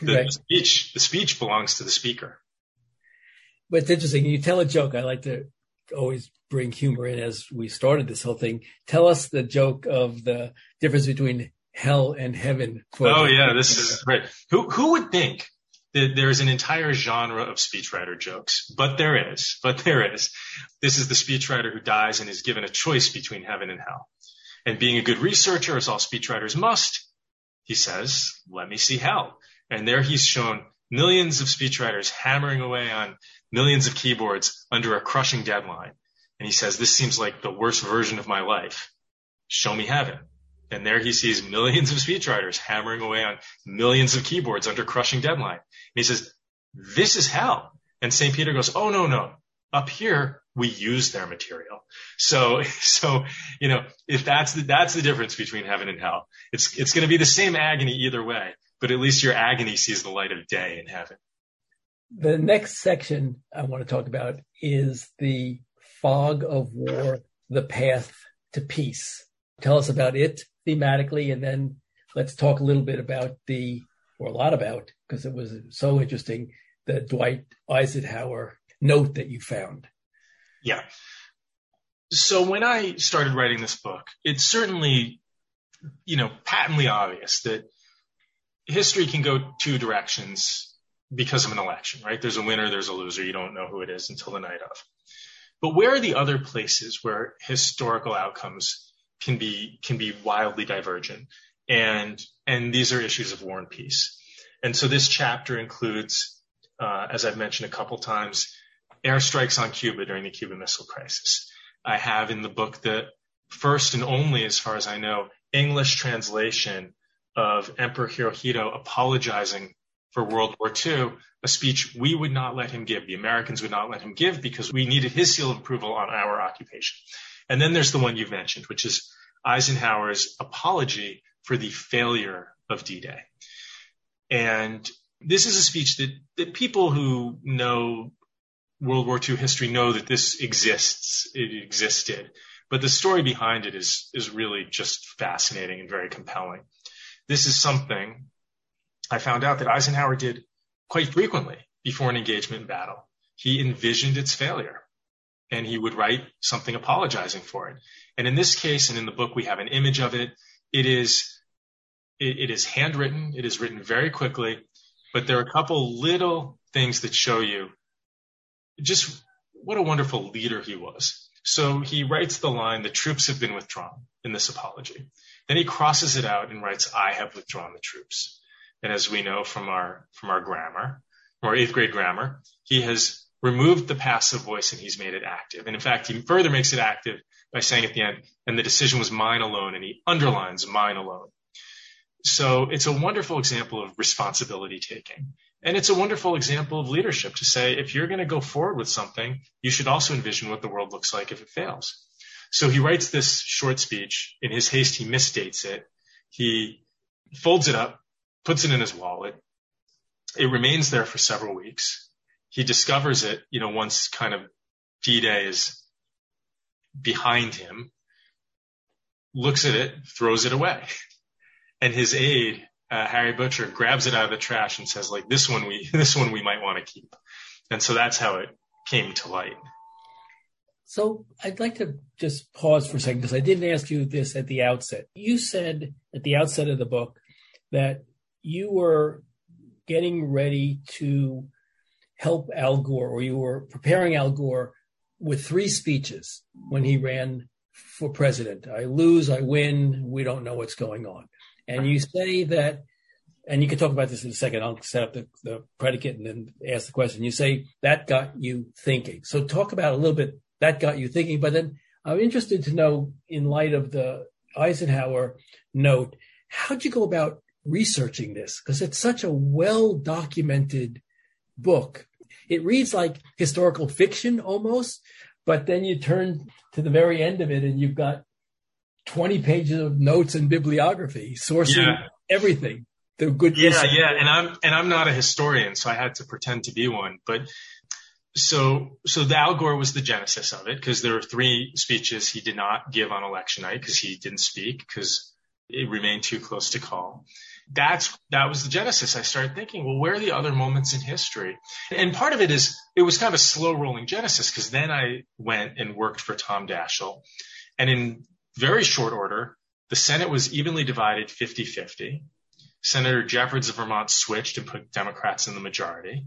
The, right. speech, the speech belongs to the speaker. But it's interesting. You tell a joke. I like to always bring humor in as we started this whole thing. Tell us the joke of the difference between hell and heaven. oh yeah, this is right. Who who would think there's an entire genre of speechwriter jokes, but there is, but there is. This is the speechwriter who dies and is given a choice between heaven and hell. And being a good researcher, as all speechwriters must, he says, let me see hell. And there he's shown millions of speechwriters hammering away on millions of keyboards under a crushing deadline. And he says, this seems like the worst version of my life. Show me heaven. And there he sees millions of speechwriters hammering away on millions of keyboards under crushing deadline. And he says, this is hell. And St. Peter goes, oh, no, no. Up here, we use their material. So, so, you know, if that's the, that's the difference between heaven and hell. It's, it's going to be the same agony either way, but at least your agony sees the light of day in heaven. The next section I want to talk about is the fog of war, the path to peace. Tell us about it thematically, and then let's talk a little bit about the, or a lot about, because it was so interesting, the Dwight Eisenhower note that you found. Yeah. So when I started writing this book, it's certainly, you know, patently obvious that history can go two directions because of an election, right? There's a winner, there's a loser. You don't know who it is until the night of. But where are the other places where historical outcomes can be can be wildly divergent, and and these are issues of war and peace. And so this chapter includes, uh, as I've mentioned a couple times, airstrikes on Cuba during the Cuban Missile Crisis. I have in the book the first and only, as far as I know, English translation of Emperor Hirohito apologizing for World War II, a speech we would not let him give. The Americans would not let him give because we needed his seal of approval on our occupation. And then there's the one you've mentioned, which is Eisenhower's apology for the failure of D-Day. And this is a speech that, that people who know World War II history know that this exists. It existed. But the story behind it is, is really just fascinating and very compelling. This is something I found out that Eisenhower did quite frequently before an engagement battle. He envisioned its failure and he would write something apologizing for it. And in this case, and in the book, we have an image of it. It is, it, it is handwritten. It is written very quickly, but there are a couple little things that show you just what a wonderful leader he was. So he writes the line, the troops have been withdrawn in this apology. Then he crosses it out and writes, I have withdrawn the troops. And as we know from our, from our grammar, our eighth grade grammar, he has removed the passive voice and he's made it active. And in fact, he further makes it active by saying at the end, and the decision was mine alone, and he underlines mine alone. So it's a wonderful example of responsibility taking. And it's a wonderful example of leadership to say, if you're going to go forward with something, you should also envision what the world looks like if it fails. So he writes this short speech. In his haste, he misstates it. He folds it up, puts it in his wallet. It remains there for several weeks he discovers it, you know, once kind of D-Day is behind him, looks at it, throws it away. And his aide, uh, Harry Butcher, grabs it out of the trash and says, like, this one we, this one we might want to keep. And so that's how it came to light. So I'd like to just pause for a second because I didn't ask you this at the outset. You said at the outset of the book that you were getting ready to help Al Gore or you were preparing Al Gore with three speeches when he ran for president. I lose, I win, we don't know what's going on. And you say that, and you can talk about this in a second. I'll set up the, the predicate and then ask the question. You say that got you thinking. So talk about a little bit that got you thinking. But then I'm interested to know, in light of the Eisenhower note, how'd you go about researching this? Because it's such a well documented book. It reads like historical fiction almost, but then you turn to the very end of it and you've got 20 pages of notes and bibliography sourcing yeah. everything. The good yeah, yeah, and I'm and I'm not a historian, so I had to pretend to be one. But so so the Al Gore was the genesis of it because there were three speeches he did not give on election night because he didn't speak because it remained too close to call. That's that was the genesis. I started thinking, well, where are the other moments in history? And part of it is it was kind of a slow rolling genesis because then I went and worked for Tom Daschle, and in very short order, the Senate was evenly divided 50-50. Senator Jeffords of Vermont switched and put Democrats in the majority.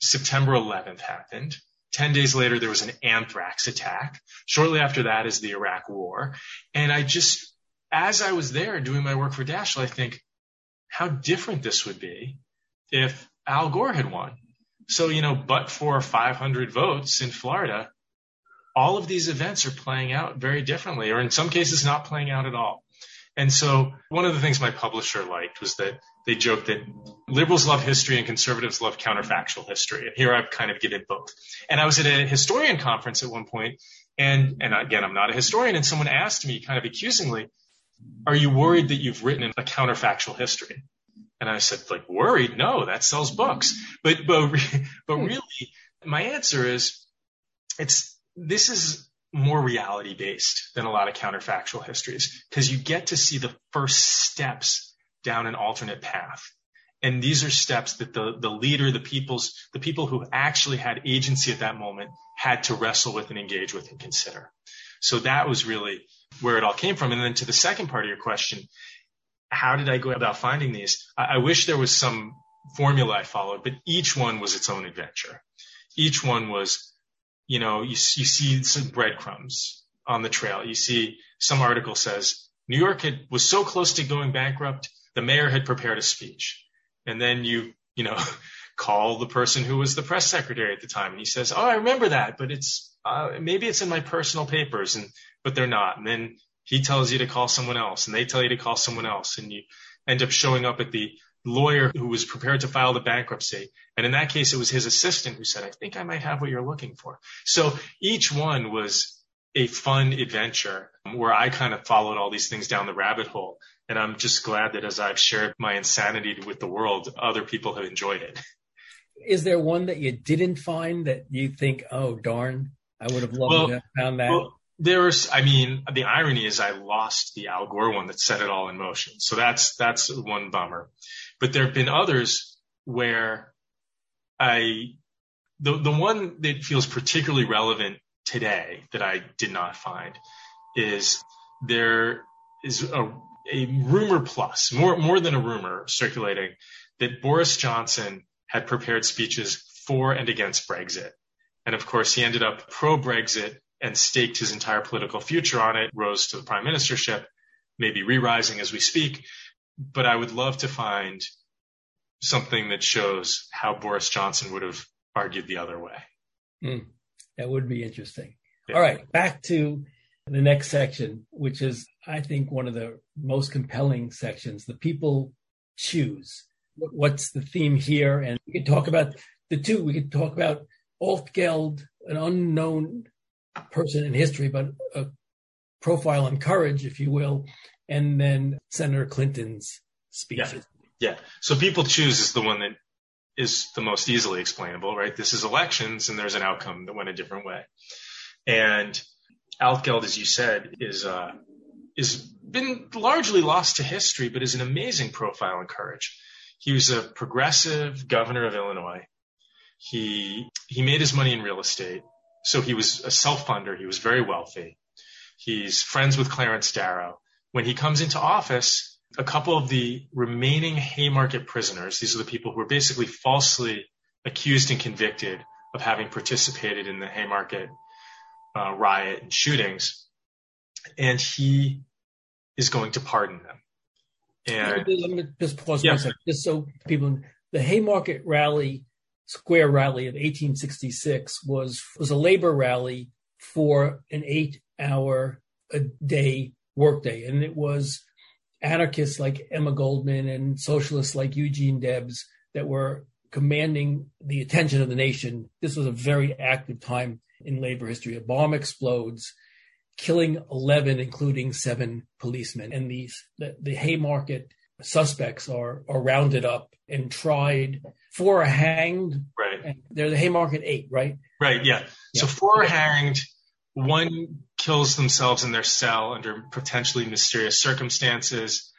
September 11th happened. 10 days later, there was an anthrax attack. Shortly after that is the Iraq war. And I just, as I was there doing my work for Daschle, I think how different this would be if Al Gore had won. So, you know, but for 500 votes in Florida, all of these events are playing out very differently, or in some cases, not playing out at all. And so one of the things my publisher liked was that they joked that liberals love history and conservatives love counterfactual history. And here I've kind of given both. And I was at a historian conference at one point, and and again, I'm not a historian, and someone asked me kind of accusingly, "Are you worried that you've written a counterfactual history?" And I said, like, worried? No, that sells books. But but but hmm. really, my answer is, it's this is more reality based than a lot of counterfactual histories because you get to see the first steps down an alternate path. And these are steps that the, the leader, the people's, the people who actually had agency at that moment had to wrestle with and engage with and consider. So that was really where it all came from. And then to the second part of your question, how did I go about finding these? I, I wish there was some formula I followed, but each one was its own adventure. Each one was you know, you, you see some breadcrumbs on the trail. You see some article says New York had, was so close to going bankrupt, the mayor had prepared a speech. And then you, you know, call the person who was the press secretary at the time and he says, Oh, I remember that, but it's, uh, maybe it's in my personal papers and, but they're not. And then he tells you to call someone else and they tell you to call someone else and you end up showing up at the lawyer who was prepared to file the bankruptcy. And in that case, it was his assistant who said, I think I might have what you're looking for. So each one was a fun adventure um, where I kind of followed all these things down the rabbit hole. And I'm just glad that as I've shared my insanity with the world, other people have enjoyed it. Is there one that you didn't find that you think, oh, darn, I would have loved well, to have found that? Well, there's, I mean, the irony is I lost the Al Gore one that set it all in motion. So that's, that's one bummer. But there have been others where I, the, the one that feels particularly relevant today that I did not find is there is a, a rumor plus, more, more than a rumor circulating that Boris Johnson had prepared speeches for and against Brexit. And of course, he ended up pro Brexit and staked his entire political future on it, rose to the prime ministership, maybe re-rising as we speak but I would love to find something that shows how Boris Johnson would have argued the other way. Mm, that would be interesting. Yeah. All right, back to the next section, which is, I think, one of the most compelling sections. The people choose. What's the theme here? And we could talk about the two. We could talk about Altgeld, an unknown person in history, but a profile on courage, if you will, and then Senator Clinton's speeches. Yeah. yeah. So people choose is the one that is the most easily explainable, right? This is elections and there's an outcome that went a different way. And Altgeld, as you said, is, uh, is been largely lost to history, but is an amazing profile and courage. He was a progressive governor of Illinois. He, he made his money in real estate. So he was a self-funder. He was very wealthy. He's friends with Clarence Darrow. When he comes into office, a couple of the remaining Haymarket prisoners, these are the people who were basically falsely accused and convicted of having participated in the Haymarket uh, riot and shootings, and he is going to pardon them. And let me just pause yeah. second, just so people, the Haymarket rally, Square rally of 1866 was was a labor rally for an eight-hour a day workday, and it was anarchists like Emma Goldman and socialists like Eugene Debs that were commanding the attention of the nation. This was a very active time in labor history. A bomb explodes, killing 11, including seven policemen. And these, the, the Haymarket suspects are, are rounded up and tried. Four are hanged. Right. they're the Haymarket eight, right? Right. Yeah. yeah. So four are hanged. One kills themselves in their cell under potentially mysterious circumstances.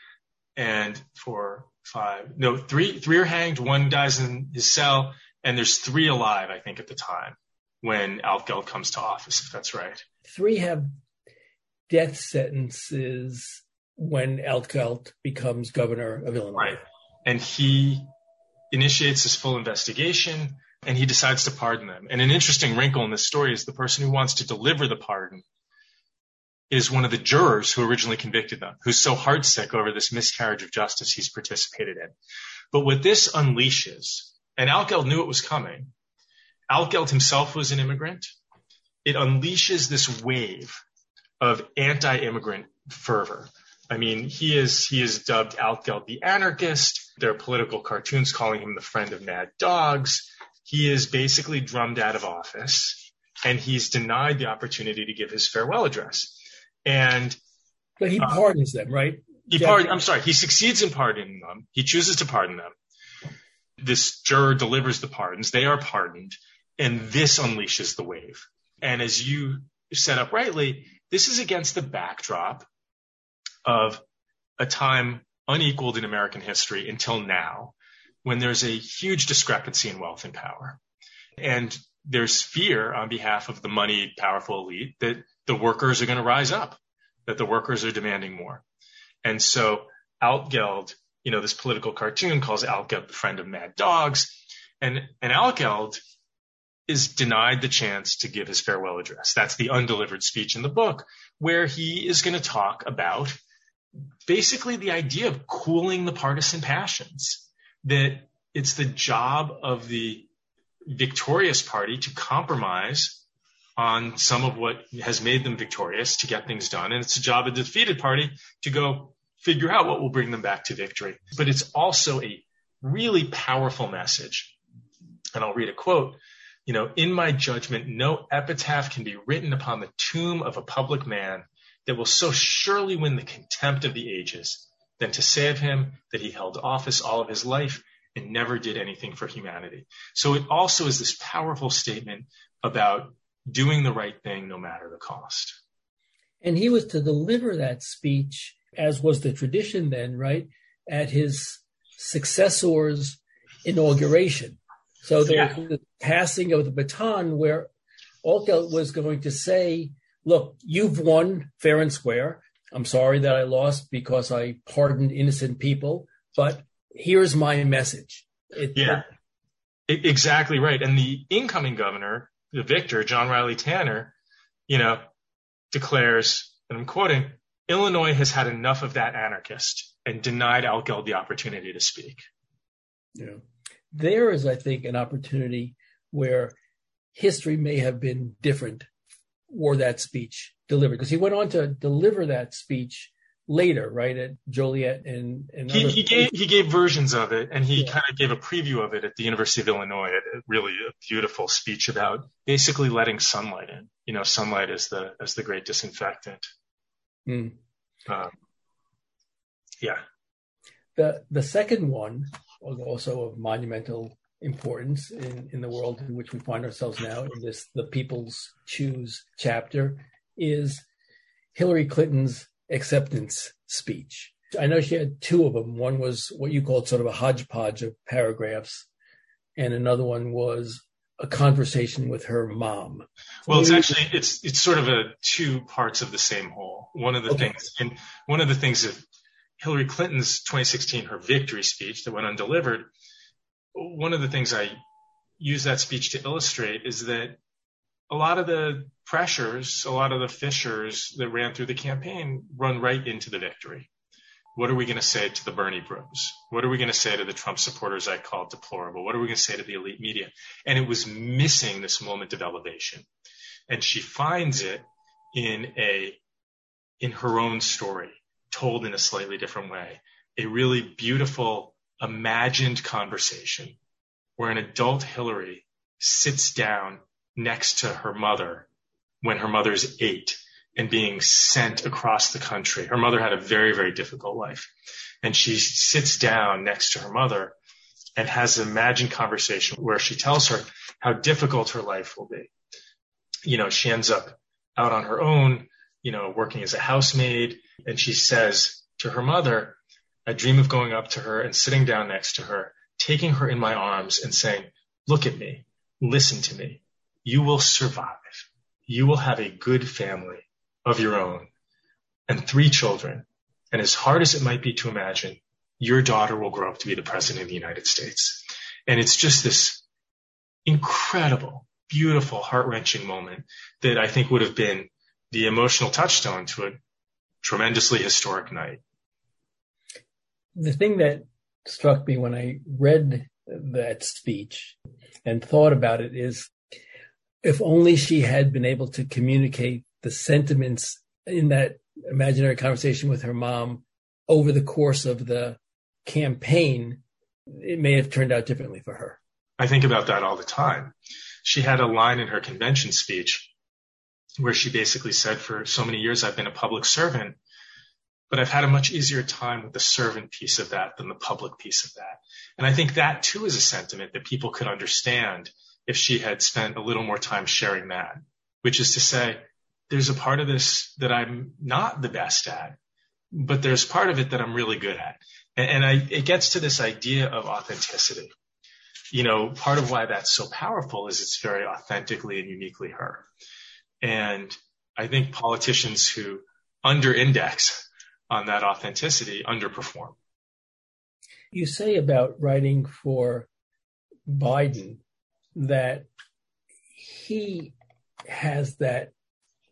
And four, five, no, three, three are hanged. One dies in his cell and there's three alive, I think, at the time when Altgeld comes to office, if that's right. Three have death sentences when Altgeld becomes governor of Illinois. Right. And he initiates this full investigation and he decides to pardon them. And an interesting wrinkle in this story is the person who wants to deliver the pardon is one of the jurors who originally convicted them, who's so heartsick over this miscarriage of justice he's participated in. But what this unleashes, and Altgeld knew it was coming, Altgeld himself was an immigrant. It unleashes this wave of anti-immigrant fervor. I mean, he is he is dubbed Altgeld the anarchist. There are political cartoons calling him the friend of mad dogs. He is basically drummed out of office, and he's denied the opportunity to give his farewell address. And but he uh, pardons them, right? He pardon. I'm sorry. He succeeds in pardoning them. He chooses to pardon them. This juror delivers the pardons. They are pardoned and this unleashes the wave. And as you set up rightly, this is against the backdrop of a time unequaled in American history until now, when there's a huge discrepancy in wealth and power. And there's fear on behalf of the moneyed, powerful elite that the workers are going to rise up, that the workers are demanding more. And so Altgeld, you know, this political cartoon calls Altgeld the friend of mad dogs. And, and Altgeld is denied the chance to give his farewell address. That's the undelivered speech in the book, where he is going to talk about basically the idea of cooling the partisan passions, that it's the job of the victorious party to compromise on some of what has made them victorious to get things done. And it's the job of the defeated party to go figure out what will bring them back to victory. But it's also a really powerful message. And I'll read a quote you know, in my judgment, no epitaph can be written upon the tomb of a public man that will so surely win the contempt of the ages than to say of him that he held office all of his life and never did anything for humanity. So it also is this powerful statement about doing the right thing no matter the cost. And he was to deliver that speech, as was the tradition then, right, at his successor's inauguration. So there's yeah. the passing of the baton where Altgeld was going to say, look, you've won fair and square. I'm sorry that I lost because I pardoned innocent people, but here's my message. It, yeah, it, exactly right. And the incoming governor, the victor, John Riley Tanner, you know, declares, and I'm quoting, Illinois has had enough of that anarchist and denied Altgeld the opportunity to speak. Yeah there is, I think, an opportunity where history may have been different were that speech delivered because he went on to deliver that speech later, right at Joliet and, and he, he gave he gave versions of it, and he yeah. kind of gave a preview of it at the University of Illinois. A, really a beautiful speech about basically letting sunlight in. You know, sunlight is the as the great disinfectant. Mm. Um, yeah. The the second one was also of monumental importance in, in the world in which we find ourselves now in this the people's choose chapter is Hillary Clinton's acceptance speech. I know she had two of them. One was what you called sort of a hodgepodge of paragraphs, and another one was a conversation with her mom. Well, it's actually it's it's sort of a two parts of the same whole. One of the okay. things and one of the things of Hillary Clinton's 2016 her victory speech that went undelivered. One of the things I use that speech to illustrate is that a lot of the pressures, a lot of the fissures that ran through the campaign run right into the victory. What are we going to say to the Bernie bros? What are we going to say to the Trump supporters I called deplorable? What are we going to say to the elite media? And it was missing this moment of elevation. And she finds it in a, in her own story, told in a slightly different way. A really beautiful, imagined conversation where an adult Hillary sits down next to her mother when her mother's eight and being sent across the country. Her mother had a very, very difficult life. And she sits down next to her mother and has an imagined conversation where she tells her how difficult her life will be. You know, she ends up out on her own, you know, working as a housemaid. And she says to her mother, I dream of going up to her and sitting down next to her, taking her in my arms and saying, look at me, listen to me. You will survive. You will have a good family of your own and three children. And as hard as it might be to imagine, your daughter will grow up to be the president of the United States. And it's just this incredible, beautiful, heart wrenching moment that I think would have been the emotional touchstone to a tremendously historic night. The thing that struck me when I read that speech and thought about it is if only she had been able to communicate the sentiments in that imaginary conversation with her mom over the course of the campaign, it may have turned out differently for her. I think about that all the time. She had a line in her convention speech where she basically said, for so many years, I've been a public servant, but I've had a much easier time with the servant piece of that than the public piece of that. And I think that too is a sentiment that people could understand if she had spent a little more time sharing that, which is to say, there's a part of this that I'm not the best at, but there's part of it that I'm really good at. And, and I, it gets to this idea of authenticity. You know, part of why that's so powerful is it's very authentically and uniquely her. And I think politicians who under index on that authenticity underperform. You say about writing for Biden that he has that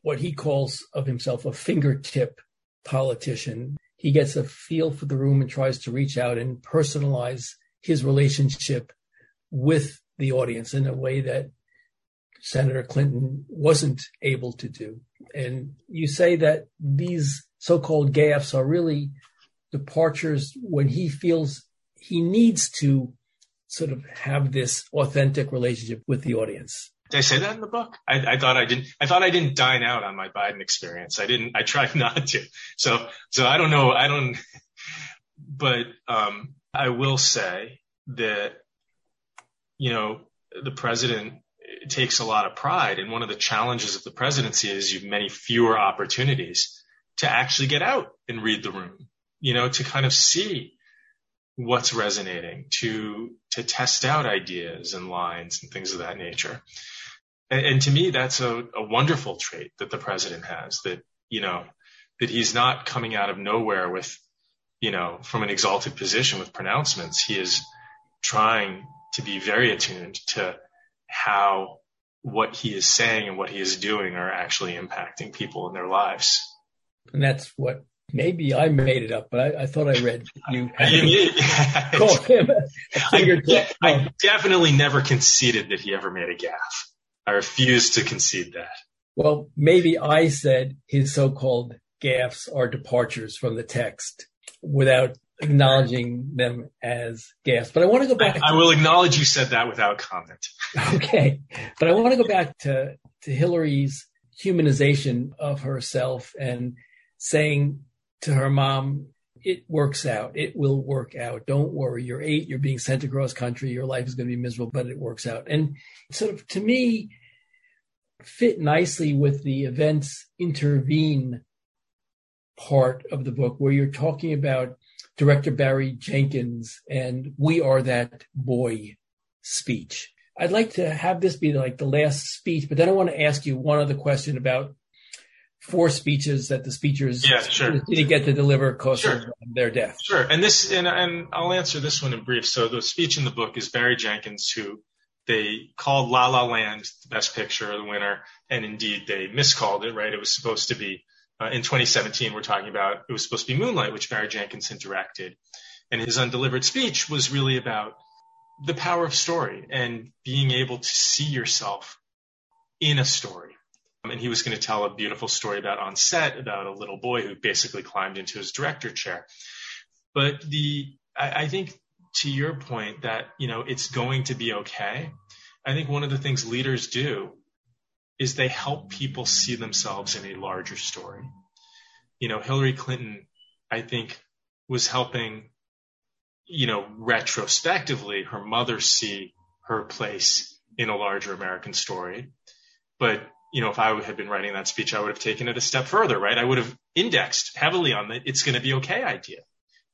what he calls of himself a fingertip politician. He gets a feel for the room and tries to reach out and personalize his relationship with the audience in a way that Senator Clinton wasn't able to do. And you say that these so-called gaffes are really departures when he feels he needs to sort of have this authentic relationship with the audience. Did I say that in the book? I, I, thought I didn't. I thought I didn't dine out on my Biden experience. I didn't. I tried not to. So, so I don't know. I don't. But um, I will say that you know the president takes a lot of pride, and one of the challenges of the presidency is you've many fewer opportunities to actually get out and read the room. You know, to kind of see what's resonating, to to test out ideas and lines and things of that nature. And, and to me, that's a, a wonderful trait that the president has that, you know, that he's not coming out of nowhere with, you know, from an exalted position with pronouncements. He is trying to be very attuned to how what he is saying and what he is doing are actually impacting people in their lives. And that's what maybe I made it up, but I, I thought I read you. call him I, I definitely never conceded that he ever made a gaffe. I refuse to concede that. Well, maybe I said his so-called gaffes are departures from the text without acknowledging them as gaffes. But I want to go back. I, I will acknowledge you said that without comment. okay. But I want to go back to, to Hillary's humanization of herself and saying to her mom, it works out. It will work out. Don't worry. You're eight. You're being sent across country. Your life is going to be miserable, but it works out. And sort of to me, fit nicely with the events intervene part of the book where you're talking about director Barry Jenkins and We Are That Boy speech. I'd like to have this be like the last speech, but then I want to ask you one other question about four speeches that the speakers yeah, sure. didn't get to deliver because sure. of their death. Sure. And this, and, and I'll answer this one in brief. So the speech in the book is Barry Jenkins, who they called La La Land the best picture, the winner, and indeed they miscalled it, right? It was supposed to be, uh, in 2017, we're talking about, it was supposed to be Moonlight, which Barry Jenkins had directed. And his undelivered speech was really about the power of story and being able to see yourself in a story. Um, and he was going to tell a beautiful story about on set about a little boy who basically climbed into his director chair. But the, I, I think to your point that, you know, it's going to be okay. I think one of the things leaders do is they help people see themselves in a larger story. You know, Hillary Clinton, I think, was helping you know, retrospectively, her mother see her place in a larger American story. But, you know, if I had been writing that speech, I would have taken it a step further, right? I would have indexed heavily on the it's going to be okay idea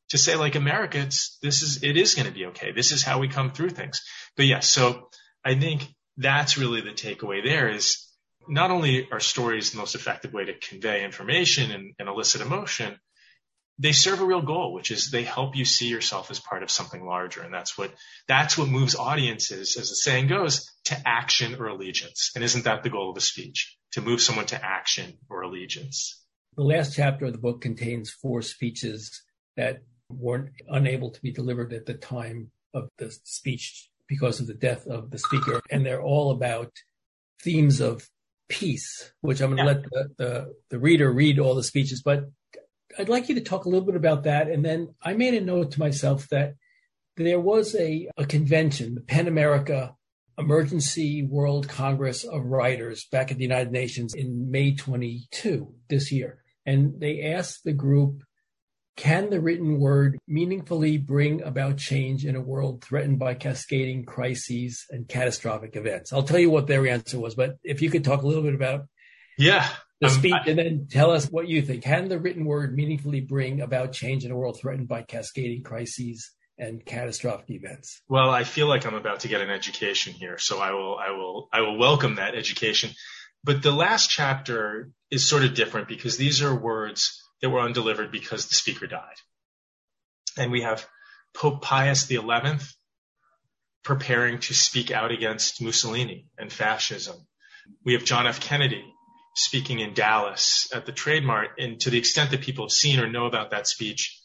to say like America, it's, this is, it is going to be okay. This is how we come through things. But yes, yeah, so I think that's really the takeaway there is not only are stories the most effective way to convey information and, and elicit emotion, they serve a real goal, which is they help you see yourself as part of something larger. And that's what, that's what moves audiences, as the saying goes, to action or allegiance. And isn't that the goal of a speech? To move someone to action or allegiance. The last chapter of the book contains four speeches that weren't unable to be delivered at the time of the speech because of the death of the speaker. And they're all about themes of peace, which I'm going to yeah. let the, the, the reader read all the speeches, but I'd like you to talk a little bit about that. And then I made a note to myself that there was a, a convention, the PEN America Emergency World Congress of Writers back at the United Nations in May 22 this year. And they asked the group, can the written word meaningfully bring about change in a world threatened by cascading crises and catastrophic events? I'll tell you what their answer was, but if you could talk a little bit about yeah, the um, speech I, and then tell us what you think. Can the written word meaningfully bring about change in a world threatened by cascading crises and catastrophic events? Well, I feel like I'm about to get an education here, so I will, I will, I will welcome that education. But the last chapter is sort of different because these are words that were undelivered because the speaker died. And we have Pope Pius XI preparing to speak out against Mussolini and fascism. We have John F. Kennedy speaking in Dallas at the Trade Mart. And to the extent that people have seen or know about that speech,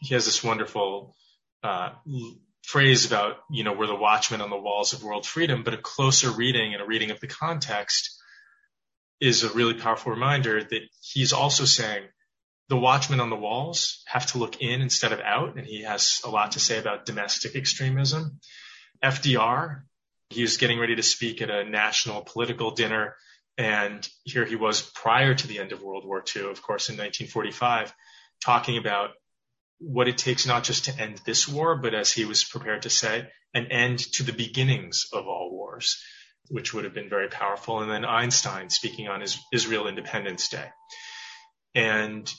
he has this wonderful uh, phrase about, you know, we're the watchmen on the walls of world freedom, but a closer reading and a reading of the context is a really powerful reminder that he's also saying the watchmen on the walls have to look in instead of out. And he has a lot to say about domestic extremism. FDR, he was getting ready to speak at a national political dinner and here he was prior to the end of World War II, of course, in 1945, talking about what it takes not just to end this war, but as he was prepared to say, an end to the beginnings of all wars, which would have been very powerful. And then Einstein speaking on his Israel Independence Day. And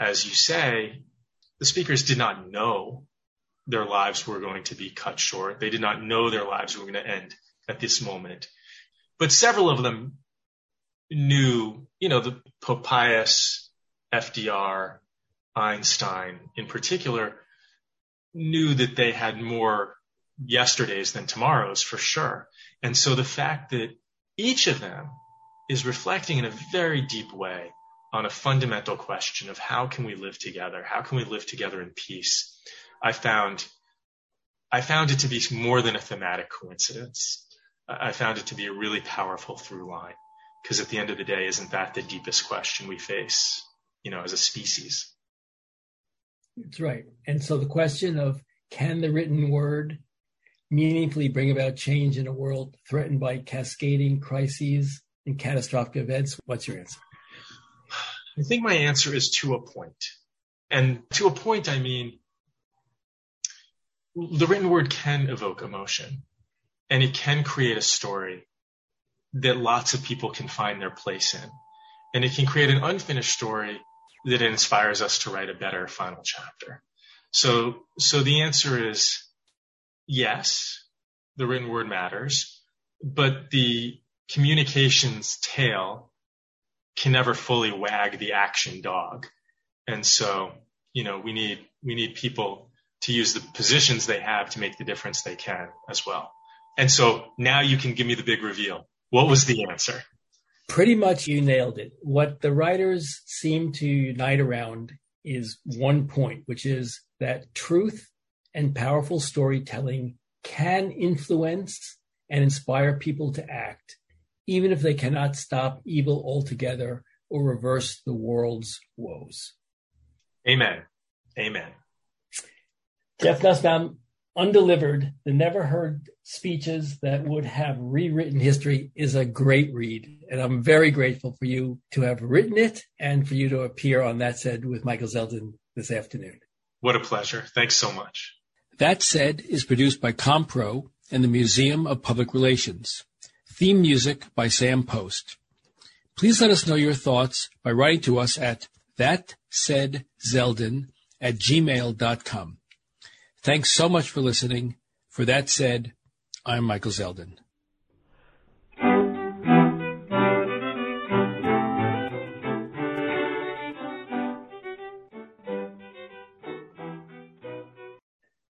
as you say, the speakers did not know their lives were going to be cut short. They did not know their lives were going to end at this moment. But several of them knew, you know, the Pope Pius, FDR, Einstein in particular knew that they had more yesterdays than tomorrows for sure. And so the fact that each of them is reflecting in a very deep way on a fundamental question of how can we live together? How can we live together in peace? I found, I found it to be more than a thematic coincidence. I found it to be a really powerful through line. Because at the end of the day, isn't that the deepest question we face, you know, as a species? That's right. And so the question of can the written word meaningfully bring about change in a world threatened by cascading crises and catastrophic events? What's your answer? I think my answer is to a point. And to a point, I mean, the written word can evoke emotion and it can create a story that lots of people can find their place in. And it can create an unfinished story that inspires us to write a better final chapter. So, so the answer is yes, the written word matters. but the communications tail can never fully wag the action dog. And so, you know, we need, we need people to use the positions they have to make the difference they can as well. And so now you can give me the big reveal. What was the answer? Pretty much you nailed it. What the writers seem to unite around is one point, which is that truth and powerful storytelling can influence and inspire people to act, even if they cannot stop evil altogether or reverse the world's woes. Amen. Amen. Jeff Nussbaum, Undelivered, the never heard speeches that would have rewritten history is a great read. And I'm very grateful for you to have written it and for you to appear on That Said with Michael Zeldin this afternoon. What a pleasure. Thanks so much. That Said is produced by Compro and the Museum of Public Relations. Theme music by Sam Post. Please let us know your thoughts by writing to us at thatsaidzeldin at gmail.com. Thanks so much for listening. For that said, I'm Michael Zeldin.